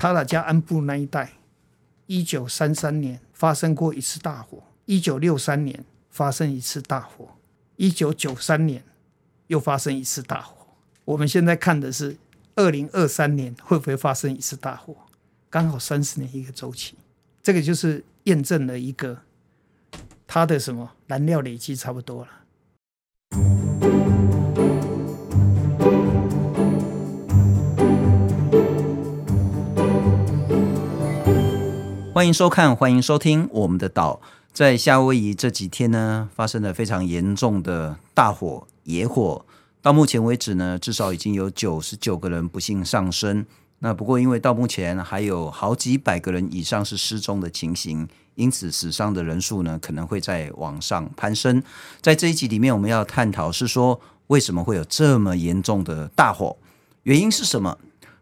塔拉加安布那一带，一九三三年发生过一次大火，一九六三年发生一次大火，一九九三年又发生一次大火。我们现在看的是二零二三年会不会发生一次大火？刚好三十年一个周期，这个就是验证了一个它的什么燃料累积差不多了。欢迎收看，欢迎收听我们的岛。在夏威夷这几天呢，发生了非常严重的大火、野火。到目前为止呢，至少已经有九十九个人不幸丧生。那不过，因为到目前还有好几百个人以上是失踪的情形，因此死伤的人数呢可能会再往上攀升。在这一集里面，我们要探讨是说，为什么会有这么严重的大火？原因是什么？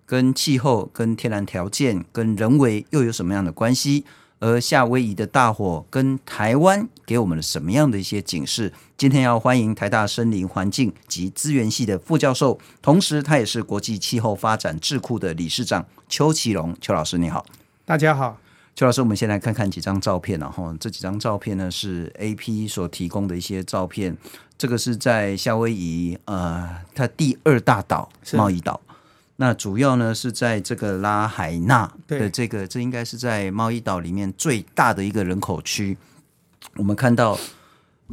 跟气候、跟天然条件、跟人为又有什么样的关系？而夏威夷的大火跟台湾给我们了什么样的一些警示？今天要欢迎台大森林环境及资源系的副教授，同时他也是国际气候发展智库的理事长邱其隆邱老师，你好，大家好，邱老师，我们先来看看几张照片，然后这几张照片呢是 AP 所提供的一些照片，这个是在夏威夷呃，它第二大岛贸易岛。那主要呢是在这个拉海纳的这个，这应该是在贸易岛里面最大的一个人口区。我们看到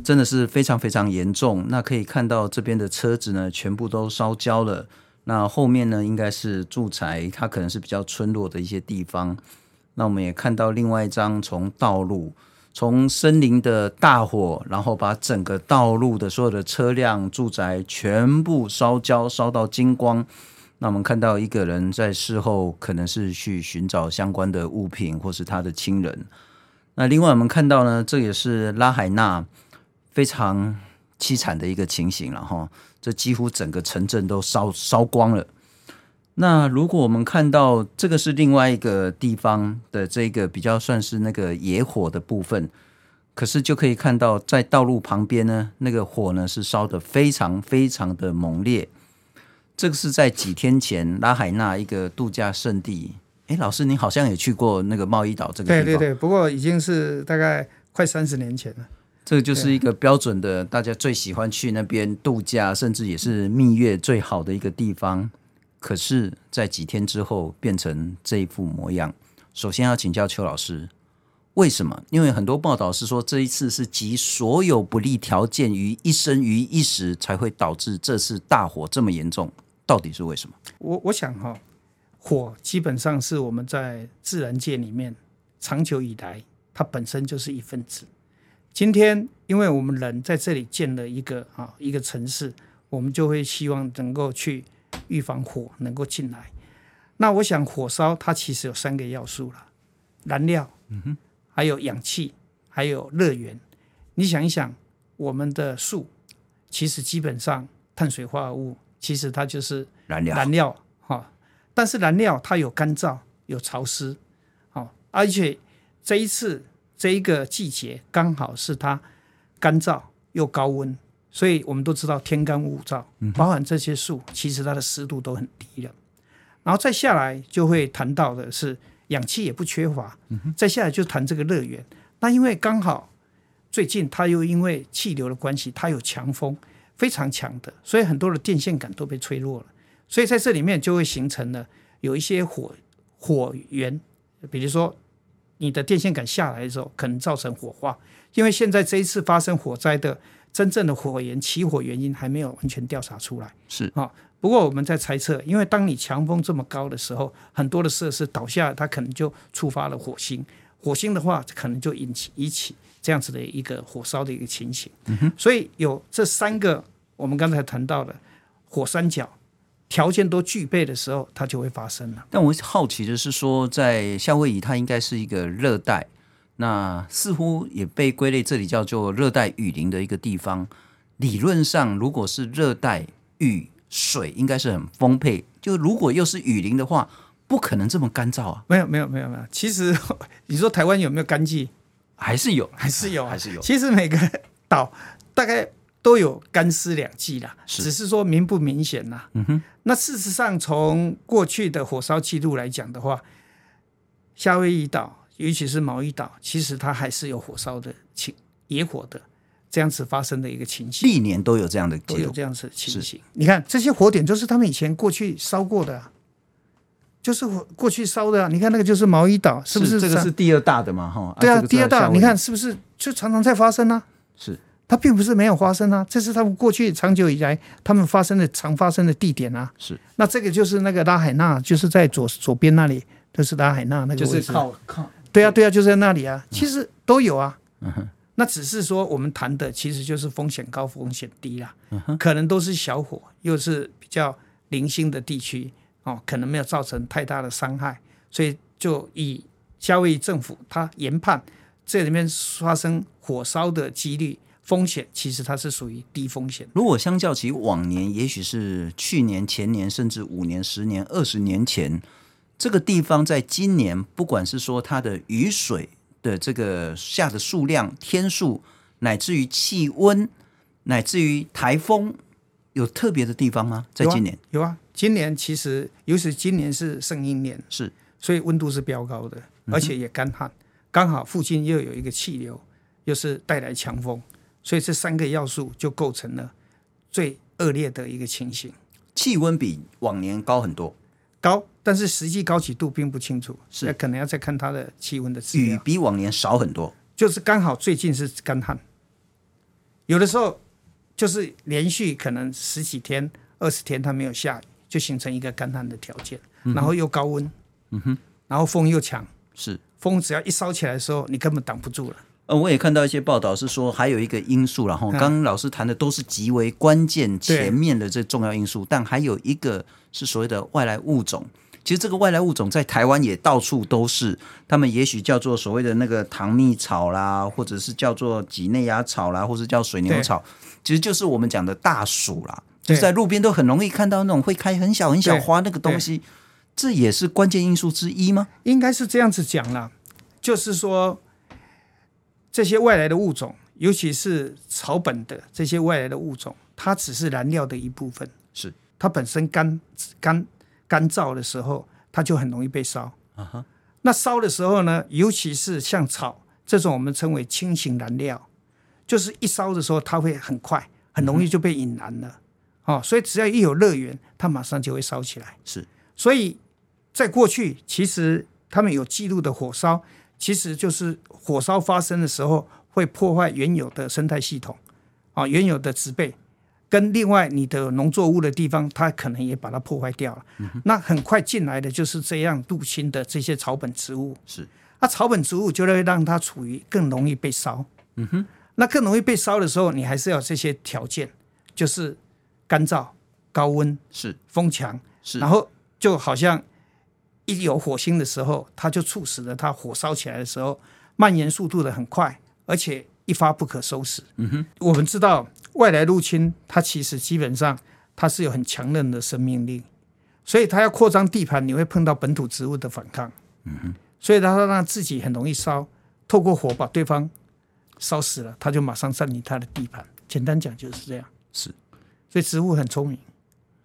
真的是非常非常严重。那可以看到这边的车子呢全部都烧焦了。那后面呢应该是住宅，它可能是比较村落的一些地方。那我们也看到另外一张从道路，从森林的大火，然后把整个道路的所有的车辆、住宅全部烧焦，烧到精光。那我们看到一个人在事后可能是去寻找相关的物品，或是他的亲人。那另外我们看到呢，这也是拉海纳非常凄惨的一个情形了哈。这几乎整个城镇都烧烧光了。那如果我们看到这个是另外一个地方的这个比较算是那个野火的部分，可是就可以看到在道路旁边呢，那个火呢是烧得非常非常的猛烈。这个是在几天前拉海纳一个度假胜地。哎，老师，你好像也去过那个贸易岛这个地方。对对对，不过已经是大概快三十年前了。这个就是一个标准的大家最喜欢去那边度假，甚至也是蜜月最好的一个地方。可是，在几天之后变成这一副模样。首先要请教邱老师，为什么？因为很多报道是说，这一次是集所有不利条件于一身于一时，才会导致这次大火这么严重。到底是为什么？我我想哈，火基本上是我们在自然界里面长久以来，它本身就是一份子。今天，因为我们人在这里建了一个啊一个城市，我们就会希望能够去预防火能够进来。那我想，火烧它其实有三个要素了：燃料，嗯哼，还有氧气，还有热源。你想一想，我们的树其实基本上碳水化合物。其实它就是燃料，燃料哈。但是燃料它有干燥，有潮湿，好，而且这一次这一个季节刚好是它干燥又高温，所以我们都知道天干物燥，包含这些树，其实它的湿度都很低了。然后再下来就会谈到的是氧气也不缺乏，再下来就谈这个热源。那因为刚好最近它又因为气流的关系，它有强风。非常强的，所以很多的电线杆都被吹落了，所以在这里面就会形成了有一些火火源，比如说你的电线杆下来的时候，可能造成火化。因为现在这一次发生火灾的真正的火源起火原因还没有完全调查出来，是啊。不过我们在猜测，因为当你强风这么高的时候，很多的设施倒下，它可能就触发了火星，火星的话可能就引起引起。这样子的一个火烧的一个情形，嗯哼，所以有这三个我们刚才谈到的火三角条件都具备的时候，它就会发生了。但我好奇的是说，在夏威夷它应该是一个热带，那似乎也被归类这里叫做热带雨林的一个地方。理论上，如果是热带雨水应该是很丰沛，就如果又是雨林的话，不可能这么干燥啊。没有，没有，没有，没有。其实 你说台湾有没有干季？还是有，还是有，还是有。其实每个岛大概都有干湿两季啦，是只是说明不明显啦。嗯哼。那事实上，从过去的火烧记录来讲的话，夏威夷岛，尤其是毛伊岛，其实它还是有火烧的情野火的这样子发生的一个情形，历年都有这样的，都有这样子的情形。你看这些火点，就是他们以前过去烧过的、啊，就是过去烧的、啊。你看那个就是毛伊岛，是不是？这个是第二大的嘛？哈，对啊，第二大，你看是不是就常常在发生呢、啊？是。它并不是没有发生啊，这是他们过去长久以来他们发生的常发生的地点啊。是，那这个就是那个拉海纳，就是在左左边那里，就是拉海纳那个位置。就是靠靠。对啊，对啊，就是在那里啊。其实都有啊。嗯哼。那只是说我们谈的其实就是风险高、风险低啦。可能都是小火，又是比较零星的地区哦，可能没有造成太大的伤害，所以就以夏威夷政府他研判这里面发生火烧的几率。风险其实它是属于低风险。如果相较起往年，也许是去年、前年，甚至五年、十年、二十年前，这个地方在今年，不管是说它的雨水的这个下的数量、天数，乃至于气温，乃至于台风，有特别的地方吗？在今年有啊，有啊，今年其实尤其今年是圣婴年，是，所以温度是飙高的，而且也干旱，嗯、刚好附近又有一个气流，又是带来强风。所以这三个要素就构成了最恶劣的一个情形。气温比往年高很多，高，但是实际高几度并不清楚，是。可能要再看它的气温的资料。雨比往年少很多，就是刚好最近是干旱，有的时候就是连续可能十几天、二十天它没有下雨，就形成一个干旱的条件，嗯、然后又高温，嗯哼，然后风又强，是。风只要一烧起来的时候，你根本挡不住了。呃，我也看到一些报道是说，还有一个因素，然后刚刚老师谈的都是极为关键前面的这重要因素，但还有一个是所谓的外来物种。其实这个外来物种在台湾也到处都是，他们也许叫做所谓的那个糖蜜草啦，或者是叫做几内亚草啦，或者叫水牛草，其实就是我们讲的大鼠啦，就是在路边都很容易看到那种会开很小很小花那个东西，这也是关键因素之一吗？应该是这样子讲啦，就是说。这些外来的物种，尤其是草本的这些外来的物种，它只是燃料的一部分。是它本身干干干燥的时候，它就很容易被烧。啊哈。那烧的时候呢，尤其是像草这种我们称为轻型燃料，就是一烧的时候，它会很快，很容易就被引燃了。嗯、哦，所以只要一有热源，它马上就会烧起来。是。所以在过去，其实他们有记录的火烧。其实就是火烧发生的时候，会破坏原有的生态系统，啊，原有的植被，跟另外你的农作物的地方，它可能也把它破坏掉了。嗯、那很快进来的就是这样入侵的这些草本植物。是，那草本植物就会让它处于更容易被烧。嗯哼，那更容易被烧的时候，你还是要这些条件，就是干燥、高温、是风强，是，然后就好像。一有火星的时候，它就促使了它火烧起来的时候，蔓延速度的很快，而且一发不可收拾。嗯哼，我们知道外来入侵，它其实基本上它是有很强韧的生命力，所以它要扩张地盘，你会碰到本土植物的反抗。嗯哼，所以它让自己很容易烧，透过火把对方烧死了，它就马上占领它的地盘。简单讲就是这样。是，所以植物很聪明。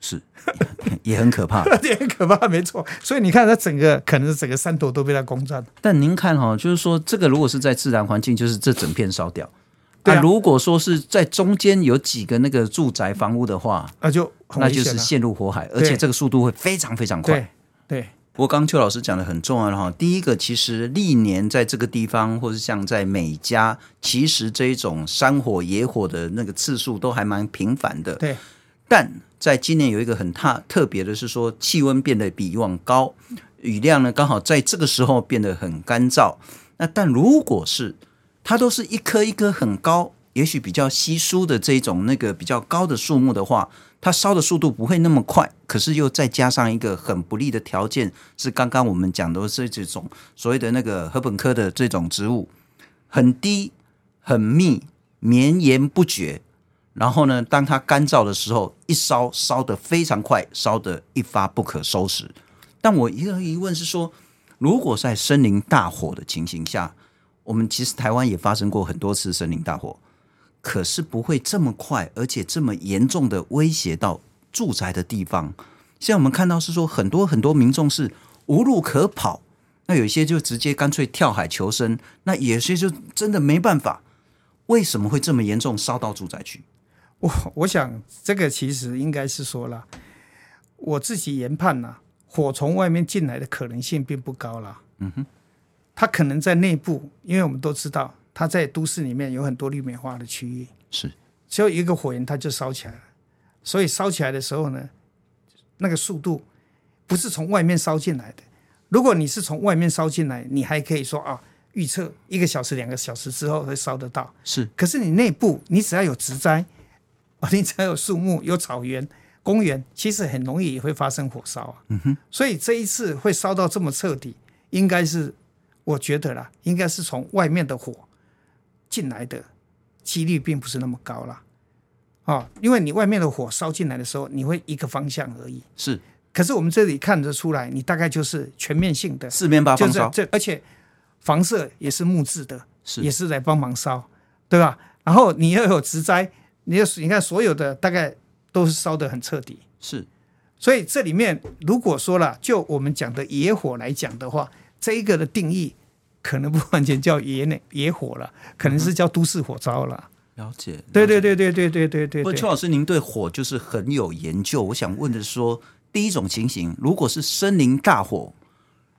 是，也很可怕，也很可怕，没错。所以你看，它整个可能是整个山头都被它攻占。但您看哈、哦，就是说，这个如果是在自然环境，就是这整片烧掉。那啊，啊，如果说是在中间有几个那个住宅房屋的话，那就那就是陷入火海，而且这个速度会非常非常快。对，过刚邱老师讲的很重要的哈，第一个，其实历年在这个地方，或是像在美加，其实这一种山火野火的那个次数都还蛮频繁的。对，但。在今年有一个很特特别的是说，气温变得比以往高，雨量呢刚好在这个时候变得很干燥。那但如果是它都是一棵一棵很高，也许比较稀疏的这种那个比较高的树木的话，它烧的速度不会那么快。可是又再加上一个很不利的条件，是刚刚我们讲的是这种所谓的那个禾本科的这种植物，很低、很密、绵延不绝。然后呢，当它干燥的时候，一烧烧得非常快，烧得一发不可收拾。但我一个疑问是说，如果在森林大火的情形下，我们其实台湾也发生过很多次森林大火，可是不会这么快，而且这么严重的威胁到住宅的地方。现在我们看到是说，很多很多民众是无路可跑。那有一些就直接干脆跳海求生，那有些就真的没办法。为什么会这么严重，烧到住宅区？我我想这个其实应该是说了，我自己研判呐，火从外面进来的可能性并不高了。嗯哼，它可能在内部，因为我们都知道，它在都市里面有很多绿美化的区域，是，只有一个火源它就烧起来了。所以烧起来的时候呢，那个速度不是从外面烧进来的。如果你是从外面烧进来，你还可以说啊。预测一个小时、两个小时之后会烧得到，是。可是你内部，你只要有植栽，啊，你只要有树木、有草原、公园，其实很容易也会发生火烧啊。嗯哼。所以这一次会烧到这么彻底，应该是我觉得啦，应该是从外面的火进来的几率并不是那么高啦。啊，因为你外面的火烧进来的时候，你会一个方向而已。是。可是我们这里看得出来，你大概就是全面性的，四面八方烧，这而且。房舍也是木质的，是也是来帮忙烧，对吧？然后你要有植栽，你要你看所有的大概都是烧得很彻底，是。所以这里面如果说了，就我们讲的野火来讲的话，这一个的定义可能不完全叫野内野火了，可能是叫都市火烧了。嗯、了解。对对对对对对对对。不，邱老师，您对火就是很有研究。我想问的是说，第一种情形，如果是森林大火。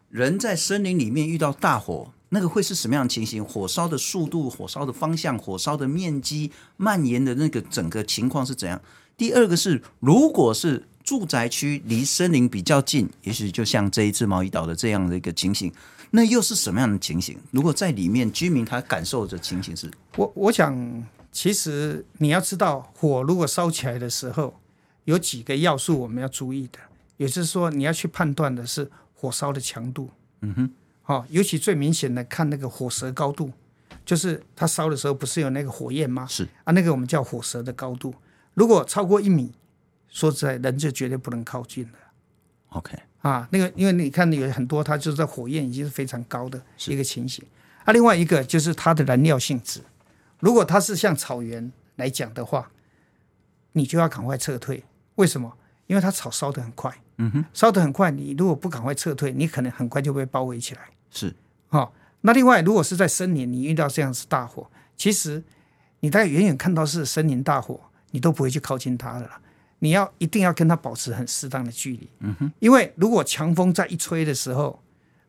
人在森林里面遇到大火，那个会是什么样的情形？火烧的速度、火烧的方向、火烧的面积、蔓延的那个整个情况是怎样？第二个是，如果是住宅区离森林比较近，也许就像这一次毛伊岛的这样的一个情形，那又是什么样的情形？如果在里面居民他感受的情形是，我我想，其实你要知道，火如果烧起来的时候，有几个要素我们要注意的，也就是说，你要去判断的是。火烧的强度，嗯哼，好，尤其最明显的看那个火舌高度，就是它烧的时候不是有那个火焰吗？是啊，那个我们叫火舌的高度，如果超过一米，说实在，人就绝对不能靠近了。OK，啊，那个因为你看有很多，它就是在火焰已经是非常高的一个情形。啊，另外一个就是它的燃料性质，如果它是像草原来讲的话，你就要赶快撤退。为什么？因为它草烧得很快。嗯哼，烧得很快，你如果不赶快撤退，你可能很快就被包围起来。是，好、哦，那另外，如果是在森林，你遇到这样子大火，其实你大概远远看到是森林大火，你都不会去靠近它的了。你要一定要跟它保持很适当的距离。嗯哼，因为如果强风再一吹的时候，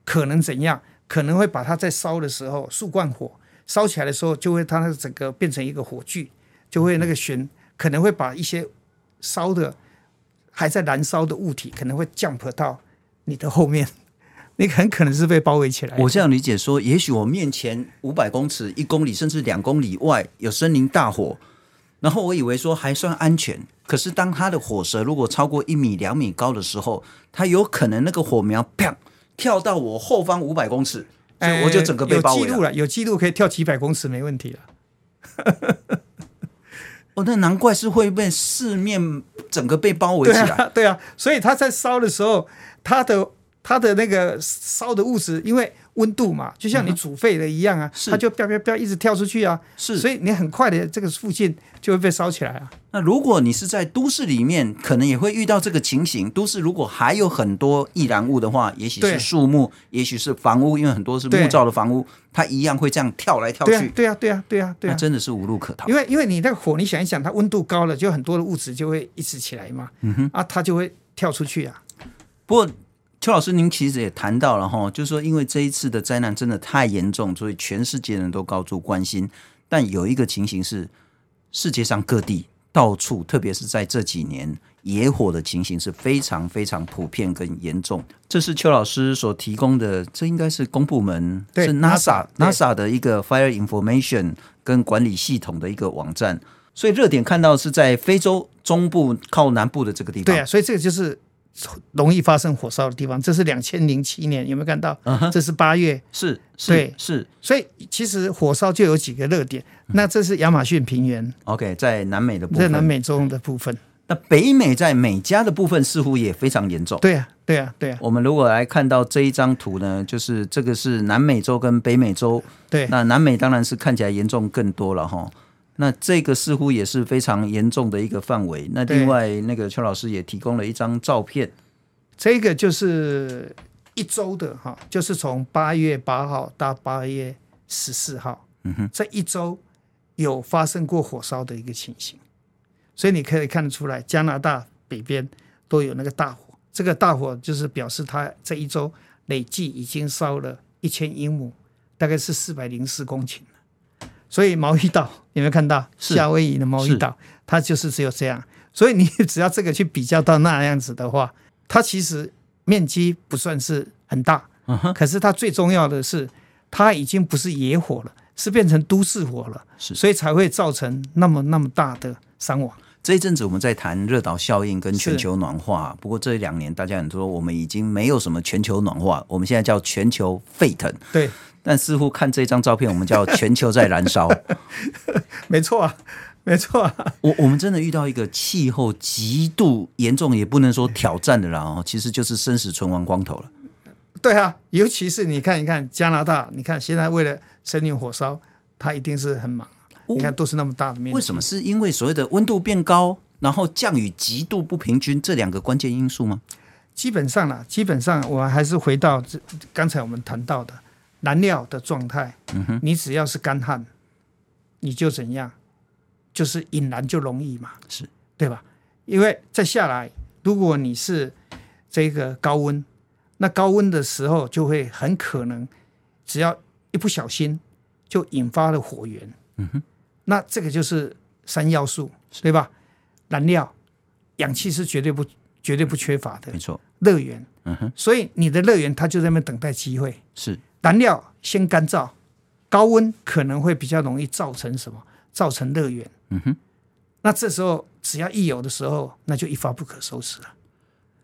可能怎样？可能会把它在烧的时候，树冠火烧起来的时候，就会它那个整个变成一个火炬，就会那个旋，可能会把一些烧的。还在燃烧的物体可能会 jump 到你的后面，你很可能是被包围起来。我这样理解说，也许我面前五百公尺、一公里甚至两公里外有森林大火，然后我以为说还算安全。可是当它的火舌如果超过一米、两米高的时候，它有可能那个火苗啪跳到我后方五百公尺，所以我就整个被包围了。有记录了，有记录可以跳几百公尺没问题了。哦，那难怪是会被四面整个被包围起来。对啊，对啊，所以它在烧的时候，它的它的那个烧的物质，因为。温度嘛，就像你煮沸的一样啊，嗯、它就啪啪啪一直跳出去啊，是，所以你很快的这个附近就会被烧起来啊。那如果你是在都市里面，可能也会遇到这个情形。都市如果还有很多易燃物的话，也许是树木，也许是房屋，因为很多是木造的房屋，它一样会这样跳来跳去。对啊，对啊，对啊，对啊，那真的是无路可逃。因为因为你那个火，你想一想，它温度高了，就很多的物质就会一直起来嘛，嗯哼，啊，它就会跳出去啊。不过。邱老师，您其实也谈到了哈，就是说，因为这一次的灾难真的太严重，所以全世界人都高度关心。但有一个情形是，世界上各地到处，特别是在这几年，野火的情形是非常非常普遍跟严重。这是邱老师所提供的，这应该是公部门，对是 NASA NASA 的一个 Fire Information 跟管理系统的一个网站。所以热点看到是在非洲中部靠南部的这个地方。对啊，所以这个就是。容易发生火烧的地方，这是两千零七年，有没有看到？Uh huh. 这是八月，是，是对，是。所以其实火烧就有几个热点。那这是亚马逊平原，OK，在南美的部分，在南美洲的部分。那北美在美加的部分似乎也非常严重。对啊，对啊，对啊。我们如果来看到这一张图呢，就是这个是南美洲跟北美洲。对，那南美当然是看起来严重更多了哈。那这个似乎也是非常严重的一个范围。那另外，那个邱老师也提供了一张照片，这个就是一周的哈，就是从八月八号到八月十四号，嗯哼，这一周有发生过火烧的一个情形，所以你可以看得出来，加拿大北边都有那个大火，这个大火就是表示它这一周累计已经烧了一千英亩，大概是四百零四公顷。所以毛伊岛有没有看到夏威夷的毛伊岛？它就是只有这样。所以你只要这个去比较到那样子的话，它其实面积不算是很大，可是它最重要的是，它已经不是野火了，是变成都市火了，所以才会造成那么那么大的伤亡。这一阵子我们在谈热岛效应跟全球暖化，不过这两年大家很多我们已经没有什么全球暖化，我们现在叫全球沸腾。对。但似乎看这张照片，我们叫全球在燃烧。没错啊，没错啊。我我们真的遇到一个气候极度严重，也不能说挑战的了哦，其实就是生死存亡光头了。对啊，尤其是你看一看加拿大，你看现在为了森林火烧，它一定是很忙。你看都是那么大的面积。为什么？是因为所谓的温度变高，然后降雨极度不平均这两个关键因素吗？基本上啦，基本上我还是回到这刚才我们谈到的。燃料的状态，你只要是干旱，你就怎样，就是引燃就容易嘛，是对吧？因为再下来，如果你是这个高温，那高温的时候就会很可能，只要一不小心就引发了火源。嗯哼，那这个就是三要素，对吧？燃料、氧气是绝对不绝对不缺乏的，没错。乐园，嗯哼，所以你的乐园它就在那边等待机会，是。燃料先干燥，高温可能会比较容易造成什么？造成热源。嗯哼，那这时候只要一有的时候，那就一发不可收拾了。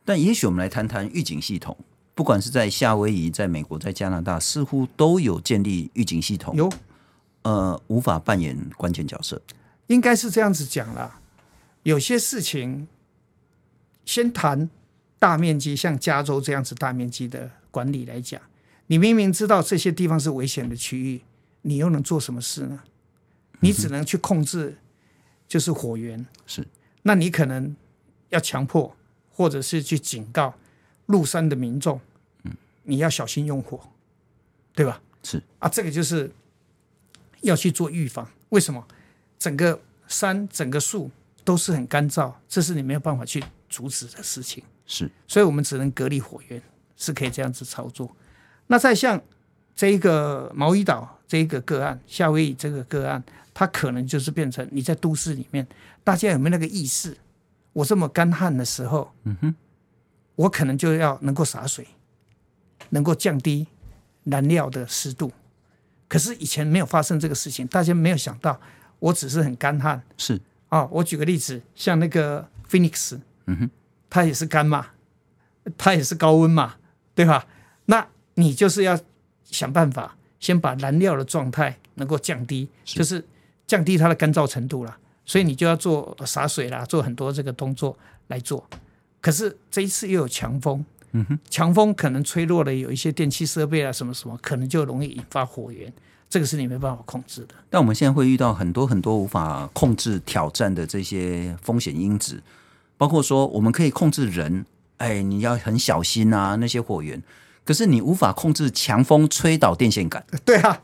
但也许我们来谈谈预警系统，不管是在夏威夷、在美国、在加拿大，似乎都有建立预警系统。有，呃，无法扮演关键角色。应该是这样子讲啦。有些事情，先谈大面积，像加州这样子大面积的管理来讲。你明明知道这些地方是危险的区域，你又能做什么事呢？你只能去控制，就是火源。是，那你可能要强迫，或者是去警告入山的民众，你要小心用火，对吧？是啊，这个就是要去做预防。为什么？整个山、整个树都是很干燥，这是你没有办法去阻止的事情。是，所以我们只能隔离火源，是可以这样子操作。那再像这一个毛伊岛这一个个案，夏威夷这个个案，它可能就是变成你在都市里面，大家有没有那个意识？我这么干旱的时候，嗯哼，我可能就要能够洒水，能够降低燃料的湿度。可是以前没有发生这个事情，大家没有想到，我只是很干旱。是啊、哦，我举个例子，像那个 Phoenix，嗯哼，它也是干嘛，它也是高温嘛，对吧？那你就是要想办法，先把燃料的状态能够降低，是就是降低它的干燥程度啦。所以你就要做洒水啦，做很多这个动作来做。可是这一次又有强风，嗯哼，强风可能吹落了有一些电器设备啊，什么什么，可能就容易引发火源。这个是你没办法控制的。但我们现在会遇到很多很多无法控制、挑战的这些风险因子，包括说我们可以控制人，哎，你要很小心啊，那些火源。可是你无法控制强风吹倒电线杆，对啊，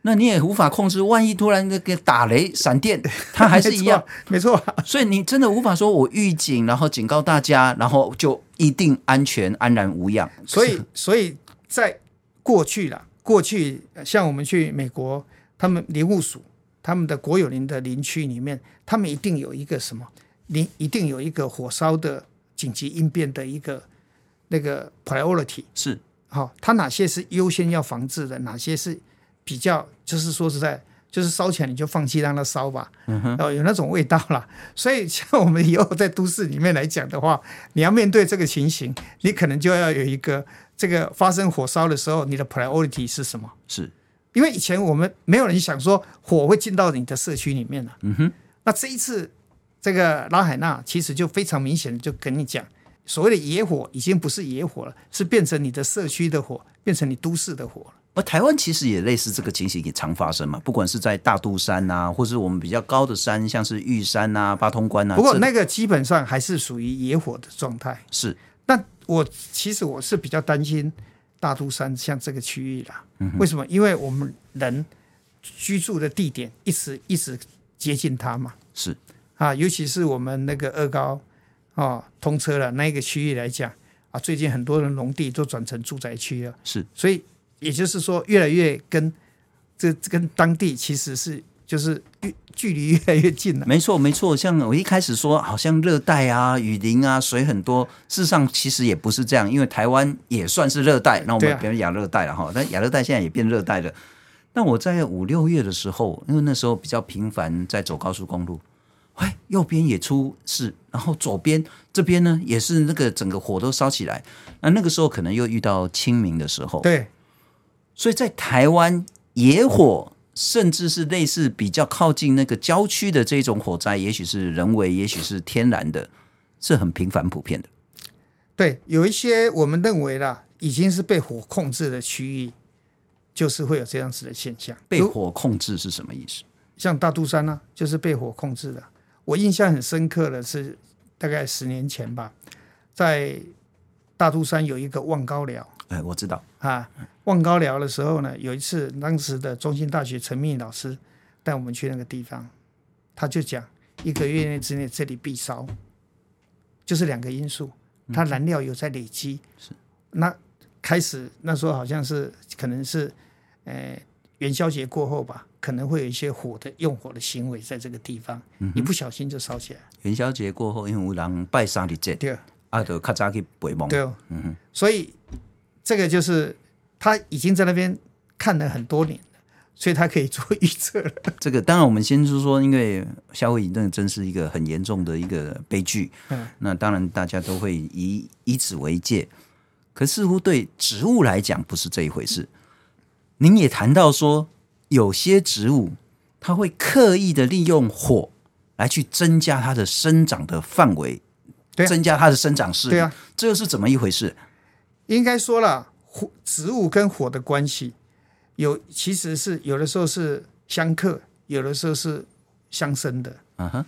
那你也无法控制，万一突然那个打雷闪电，它还是一样，没错。所以你真的无法说，我预警，然后警告大家，然后就一定安全安然无恙。所以，所以在过去啦，过去像我们去美国，他们林务署他们的国有林的林区里面，他们一定有一个什么林，一定有一个火烧的紧急应变的一个那个 priority 是。好，它哪些是优先要防治的？哪些是比较就是说实在，就是烧起来你就放弃让它烧吧。嗯哼，哦，有那种味道啦。所以像我们以后在都市里面来讲的话，你要面对这个情形，你可能就要有一个这个发生火烧的时候，你的 priority 是什么？是因为以前我们没有人想说火会进到你的社区里面了。嗯哼，那这一次这个拉海纳其实就非常明显的就跟你讲。所谓的野火已经不是野火了，是变成你的社区的火，变成你都市的火了。而台湾其实也类似这个情形，也常发生嘛。不管是在大肚山啊，或是我们比较高的山，像是玉山啊、八通关啊。不过那个基本上还是属于野火的状态。是，但我其实我是比较担心大肚山像这个区域啦。为什么？因为我们人居住的地点一直一直接近它嘛。是啊，尤其是我们那个二高啊通车了那一个区域来讲啊，最近很多人农地都转成住宅区了。是，所以也就是说，越来越跟这跟当地其实是就是越距离越来越近了。没错，没错。像我一开始说，好像热带啊、雨林啊、水很多，事实上其实也不是这样，因为台湾也算是热带，那我们变成亚热带了哈。但亚热带现在也变热带了。那我在五六月的时候，因为那时候比较频繁在走高速公路，哎，右边也出事，然后左边这边呢也是那个整个火都烧起来。那那个时候可能又遇到清明的时候，对，所以在台湾野火，甚至是类似比较靠近那个郊区的这种火灾，也许是人为，也许是天然的，是很频繁普遍的。对，有一些我们认为啦，已经是被火控制的区域。就是会有这样子的现象，被火控制是什么意思？像大肚山呢、啊，就是被火控制的。我印象很深刻的是，大概十年前吧，在大肚山有一个望高寮。哎，我知道啊，望高寮的时候呢，有一次当时的中兴大学陈密老师带我们去那个地方，他就讲一个月内之内这里必烧，就是两个因素，它燃料有在累积，是那开始那时候好像是可能是。呃，元宵节过后吧，可能会有一些火的用火的行为在这个地方，嗯、一不小心就烧起来。元宵节过后，因为有人拜三日节，对，啊，就较早去拜梦，对，嗯哼，所以这个就是他已经在那边看了很多年了，所以他可以做预测了。这个当然，我们先是说，因为夏威夷那真是一个很严重的一个悲剧，嗯，那当然大家都会以以此为戒，可似乎对植物来讲不是这一回事。您也谈到说，有些植物它会刻意的利用火来去增加它的生长的范围，对啊，增加它的生长势。对啊，这又是怎么一回事？应该说了，火植物跟火的关系有，其实是有的时候是相克，有的时候是相生的。嗯哼，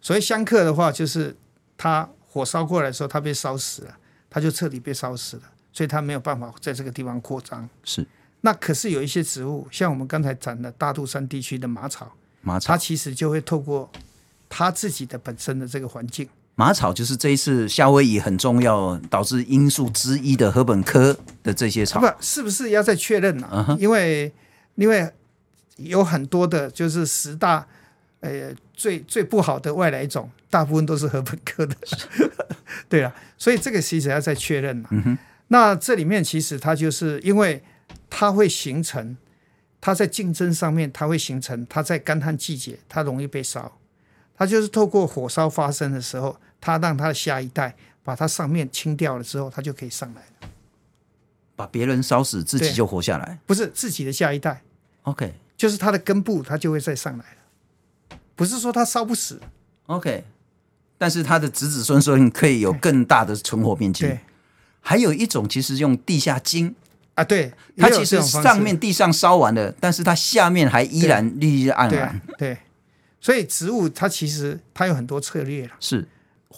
所以相克的话，就是它火烧过来的时候，它被烧死了，它就彻底被烧死了，所以它没有办法在这个地方扩张。是。那可是有一些植物，像我们刚才讲的大肚山地区的马草，马草它其实就会透过它自己的本身的这个环境。马草就是这一次夏威夷很重要导致因素之一的禾本科的这些草。不，是不是要再确认呢、啊？Uh -huh. 因为因为有很多的，就是十大呃最最不好的外来种，大部分都是禾本科的。对啊，所以这个其实要再确认了、啊。Uh -huh. 那这里面其实它就是因为。它会形成，它在竞争上面，它会形成，它在干旱季节，它容易被烧。它就是透过火烧发生的时候，它让它的下一代把它上面清掉了之后，它就可以上来了。把别人烧死，自己就活下来？不是自己的下一代。OK，就是它的根部，它就会再上来了。不是说它烧不死。OK，但是它的子子孙孙可以有更大的存活面积。对，还有一种，其实用地下茎。啊，对，它其实上面地上烧完了，但是它下面还依然绿意盎然。对，所以植物它其实它有很多策略了。是。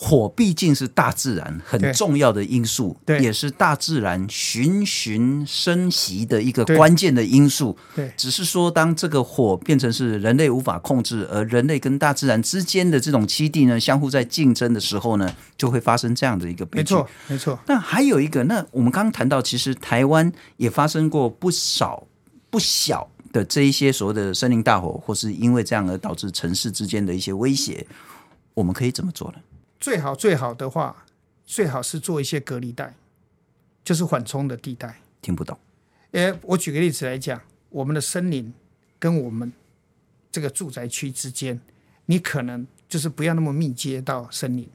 火毕竟是大自然很重要的因素，对，也是大自然循循生息的一个关键的因素。对，只是说当这个火变成是人类无法控制，而人类跟大自然之间的这种基地呢，相互在竞争的时候呢，就会发生这样的一个悲剧。没错，没错。那还有一个，那我们刚刚谈到，其实台湾也发生过不少不小的这一些所谓的森林大火，或是因为这样而导致城市之间的一些威胁，我们可以怎么做呢？最好最好的话，最好是做一些隔离带，就是缓冲的地带。听不懂？诶，我举个例子来讲，我们的森林跟我们这个住宅区之间，你可能就是不要那么密接到森林，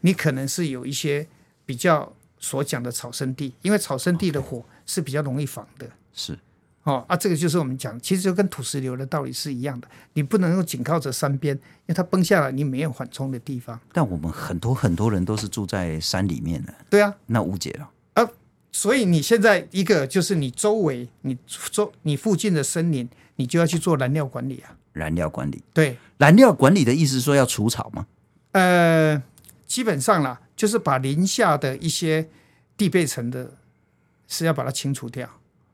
你可能是有一些比较所讲的草生地，因为草生地的火是比较容易防的。是。哦啊，这个就是我们讲，其实就跟土石流的道理是一样的。你不能够紧靠着山边，因为它崩下来，你没有缓冲的地方。但我们很多很多人都是住在山里面的。对啊，那无解了啊。所以你现在一个就是你周围、你周、你附近的森林，你就要去做燃料管理啊。燃料管理，对，燃料管理的意思是说要除草吗？呃，基本上啦，就是把林下的一些地被层的是要把它清除掉。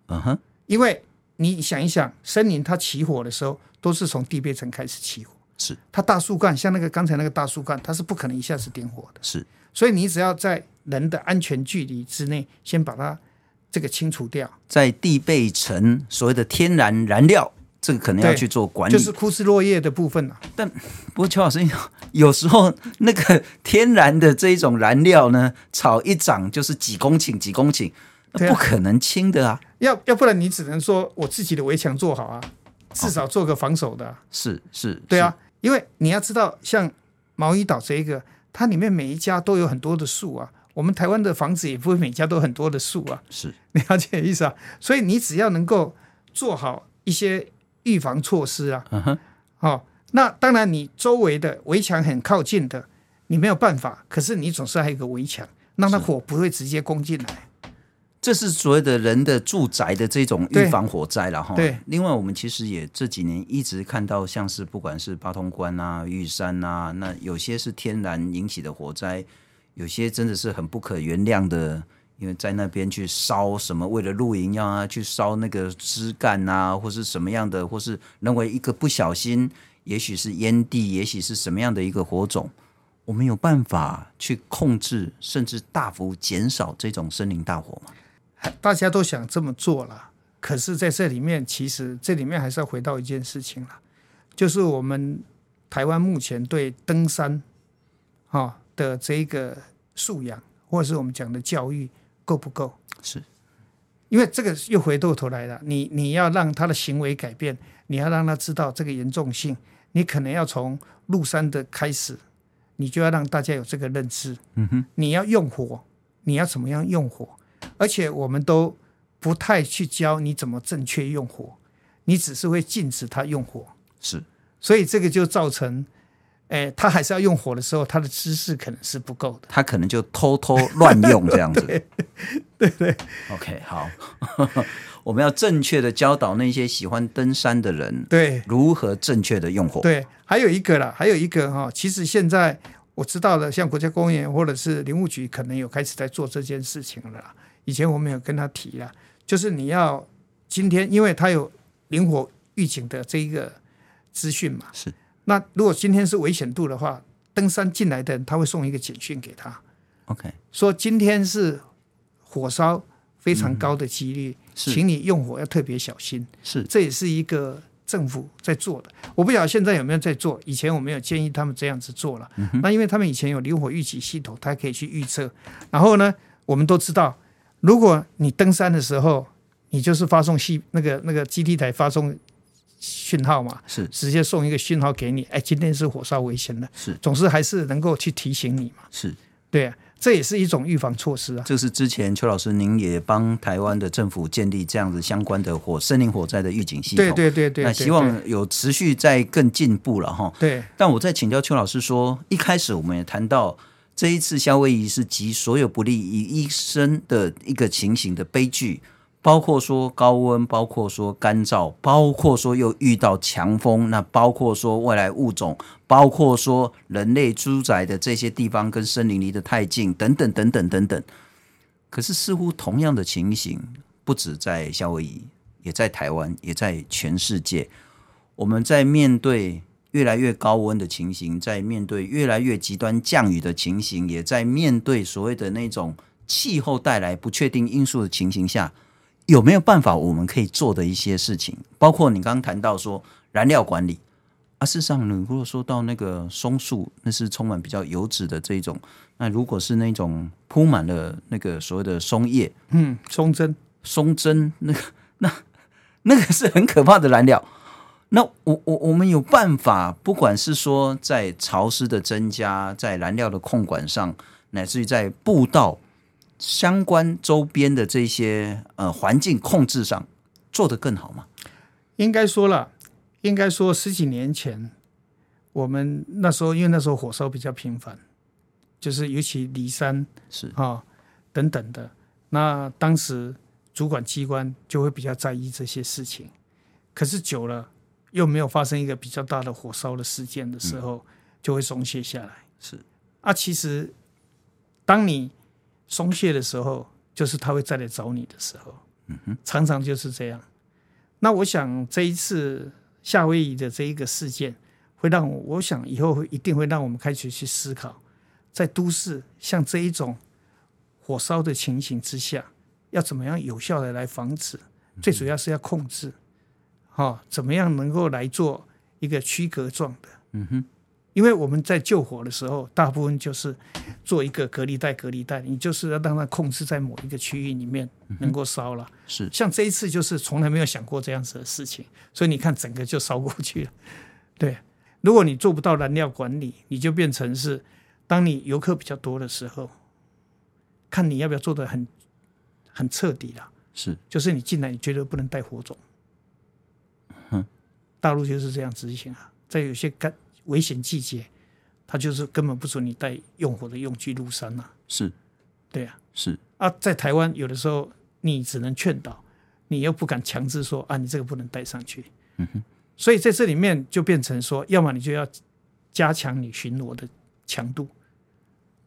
嗯哼，因为你想一想，森林它起火的时候，都是从地表层开始起火。是它大树干，像那个刚才那个大树干，它是不可能一下子点火的。是，所以你只要在人的安全距离之内，先把它这个清除掉。在地备层所谓的天然燃料，这个可能要去做管理，就是枯枝落叶的部分啊。但不过邱老师，有时候那个天然的这一种燃料呢，草一长就是几公顷几公顷，那不可能轻的啊。要要不然你只能说我自己的围墙做好啊，至少做个防守的啊。是是，对啊。因为你要知道，像毛衣岛这一个，它里面每一家都有很多的树啊。我们台湾的房子也不会每家都很多的树啊。是，你 了解意思啊？所以你只要能够做好一些预防措施啊，嗯哼，哦，那当然你周围的围墙很靠近的，你没有办法。可是你总是还有一个围墙，让它火不会直接攻进来。这是所谓的人的住宅的这种预防火灾了哈。对。另外，我们其实也这几年一直看到，像是不管是八通关啊、玉山啊，那有些是天然引起的火灾，有些真的是很不可原谅的，因为在那边去烧什么，为了露营要啊去烧那个枝干啊，或是什么样的，或是认为一个不小心，也许是烟蒂，也许是什么样的一个火种，我们有办法去控制，甚至大幅减少这种森林大火吗？大家都想这么做了，可是在这里面，其实这里面还是要回到一件事情了，就是我们台湾目前对登山啊的这一个素养，或者是我们讲的教育够不够？是，因为这个又回过头来了，你你要让他的行为改变，你要让他知道这个严重性，你可能要从入山的开始，你就要让大家有这个认知。嗯哼，你要用火，你要怎么样用火？而且我们都不太去教你怎么正确用火，你只是会禁止他用火。是，所以这个就造成，哎，他还是要用火的时候，他的知识可能是不够的，他可能就偷偷乱用这样子。对 对，对，OK，好，我们要正确的教导那些喜欢登山的人，对，如何正确的用火。对，还有一个啦，还有一个哈，其实现在我知道了，像国家公园或者是林务局，可能有开始在做这件事情了啦。以前我们有跟他提了，就是你要今天，因为他有灵活预警的这一个资讯嘛。是。那如果今天是危险度的话，登山进来的人他会送一个简讯给他。OK。说今天是火烧非常高的几率，嗯、请你用火要特别小心。是。这也是一个政府在做的。我不晓得现在有没有在做。以前我没有建议他们这样子做了。嗯、那因为他们以前有灵火预警系统，他可以去预测。然后呢，我们都知道。如果你登山的时候，你就是发送信那个那个基地台发送讯号嘛，是直接送一个讯号给你，哎，今天是火烧危险的，是总是还是能够去提醒你嘛，是对啊，这也是一种预防措施啊。这是之前邱老师您也帮台湾的政府建立这样子相关的火森林火灾的预警系统，对对对对，那希望有持续在更进步了哈。对，但我在请教邱老师说，一开始我们也谈到。这一次夏威夷是集所有不利于一身的一个情形的悲剧，包括说高温，包括说干燥，包括说又遇到强风，那包括说外来物种，包括说人类住宅的这些地方跟森林离得太近，等等等等等等。可是似乎同样的情形不止在夏威夷，也在台湾，也在全世界。我们在面对。越来越高温的情形，在面对越来越极端降雨的情形，也在面对所谓的那种气候带来不确定因素的情形下，有没有办法我们可以做的一些事情？包括你刚刚谈到说燃料管理啊，事实上，你如果说到那个松树，那是充满比较油脂的这一种，那如果是那种铺满了那个所谓的松叶，嗯，松针，松针，那个那那个是很可怕的燃料。那我我我们有办法，不管是说在潮湿的增加，在燃料的控管上，乃至于在步道相关周边的这些呃环境控制上，做得更好吗？应该说了，应该说十几年前，我们那时候因为那时候火烧比较频繁，就是尤其离山是啊、哦、等等的，那当时主管机关就会比较在意这些事情，可是久了。又没有发生一个比较大的火烧的事件的时候，就会松懈下来。是啊，其实当你松懈的时候，就是他会再来找你的时候。嗯哼，常常就是这样。那我想这一次夏威夷的这一个事件，会让我，我想以后会一定会让我们开始去思考，在都市像这一种火烧的情形之下，要怎么样有效的来防止？最主要是要控制，哈、哦，怎么样能够来做一个区隔状的？嗯哼，因为我们在救火的时候，大部分就是做一个隔离带，隔离带，你就是要让它控制在某一个区域里面能够烧了。是，像这一次就是从来没有想过这样子的事情，所以你看整个就烧过去了。对，如果你做不到燃料管理，你就变成是，当你游客比较多的时候，看你要不要做的很很彻底了。是，就是你进来，你绝对不能带火种。嗯，大陆就是这样执行啊，在有些干危险季节，他就是根本不准你带用火的用具入山呐。是，对啊，是啊，在台湾有的时候你只能劝导，你又不敢强制说啊，你这个不能带上去。嗯哼，所以在这里面就变成说，要么你就要加强你巡逻的强度，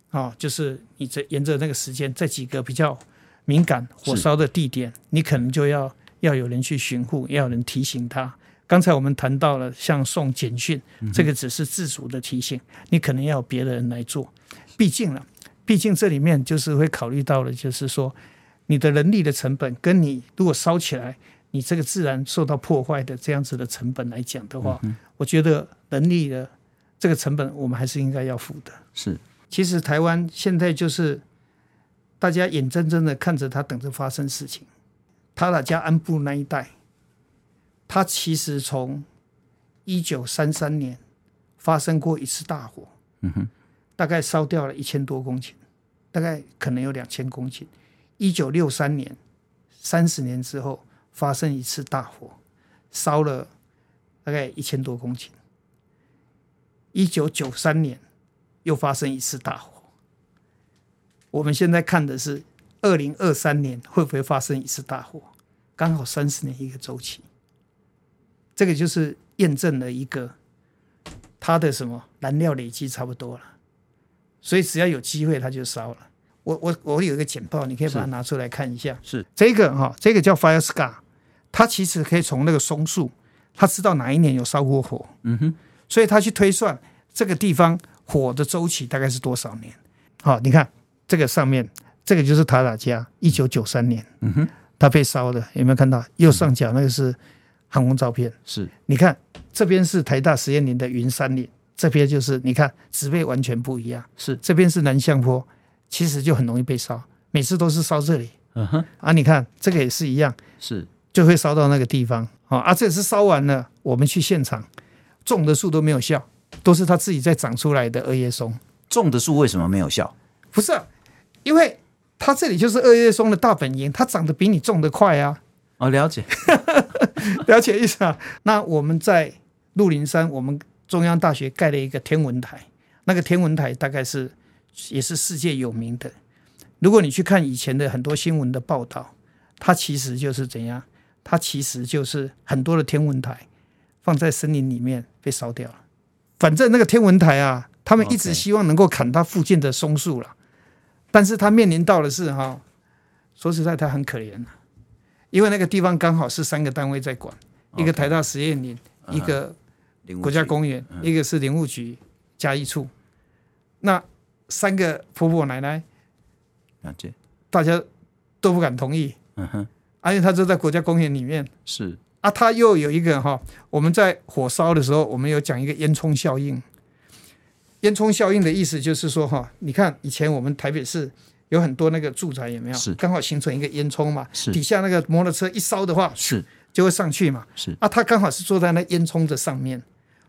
啊，就是你这沿着那个时间，在几个比较。敏感火烧的地点，你可能就要要有人去巡护，要有人提醒他。刚才我们谈到了像送简讯，这个只是自主的提醒，你可能要有别的人来做。毕竟了，毕竟这里面就是会考虑到了，就是说你的人力的成本，跟你如果烧起来，你这个自然受到破坏的这样子的成本来讲的话，我觉得人力的这个成本，我们还是应该要付的。是，其实台湾现在就是。大家眼睁睁的看着它，等着发生事情。塔塔加安布那一带，它其实从一九三三年发生过一次大火，嗯哼，大概烧掉了一千多公顷，大概可能有两千公顷。一九六三年，三十年之后发生一次大火，烧了大概一千多公顷。一九九三年又发生一次大火。我们现在看的是二零二三年会不会发生一次大火？刚好三十年一个周期，这个就是验证了一个它的什么燃料累积差不多了，所以只要有机会它就烧了。我我我有一个简报，你可以把它拿出来看一下。是这个哈，这个叫 Fire Scar，它其实可以从那个松树，它知道哪一年有烧过火，嗯哼，所以它去推算这个地方火的周期大概是多少年。好，你看。这个上面，这个就是塔塔加，一九九三年，嗯哼，它被烧的，有没有看到？右上角那个是航空照片，是。你看这边是台大实验林的云山林，这边就是你看植被完全不一样，是。这边是南向坡，其实就很容易被烧，每次都是烧这里，嗯哼。啊，你看这个也是一样，是，就会烧到那个地方，啊，啊，这是烧完了，我们去现场种的树都没有效，都是它自己在长出来的二叶松，种的树为什么没有效？不是啊。因为它这里就是二叶松的大本营，它长得比你种的快啊！哦，了解，了解意思啊。那我们在鹿林山，我们中央大学盖了一个天文台，那个天文台大概是也是世界有名的。如果你去看以前的很多新闻的报道，它其实就是怎样？它其实就是很多的天文台放在森林里面被烧掉了。反正那个天文台啊，他们一直希望能够砍它附近的松树了。但是他面临到的是哈，说实在他很可怜，因为那个地方刚好是三个单位在管，一个台大实验林，一个国家公园，一个是林务局嘉义处，那三个婆婆奶奶，大家都不敢同意，嗯哼，而且他就在国家公园里面，是。啊，他又有一个哈，我们在火烧的时候，我们有讲一个烟囱效应。烟囱效应的意思就是说，哈，你看以前我们台北市有很多那个住宅，有没有？是刚好形成一个烟囱嘛？是底下那个摩托车一烧的话，是就会上去嘛？是啊，他刚好是坐在那烟囱的上面，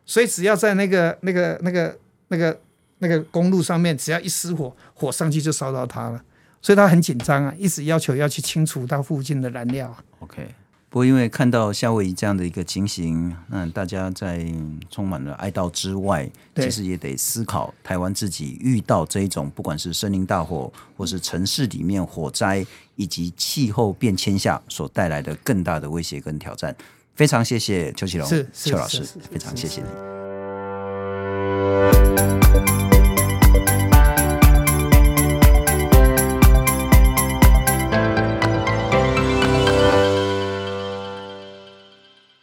所以只要在那个那个那个那个那个公路上面，只要一失火，火上去就烧到他了，所以他很紧张啊，一直要求要去清除他附近的燃料。OK。不过，因为看到夏威夷这样的一个情形，那大家在充满了哀悼之外，其实也得思考台湾自己遇到这一种，不管是森林大火，或是城市里面火灾，以及气候变迁下所带来的更大的威胁跟挑战。非常谢谢邱启龙邱老师，非常谢谢你。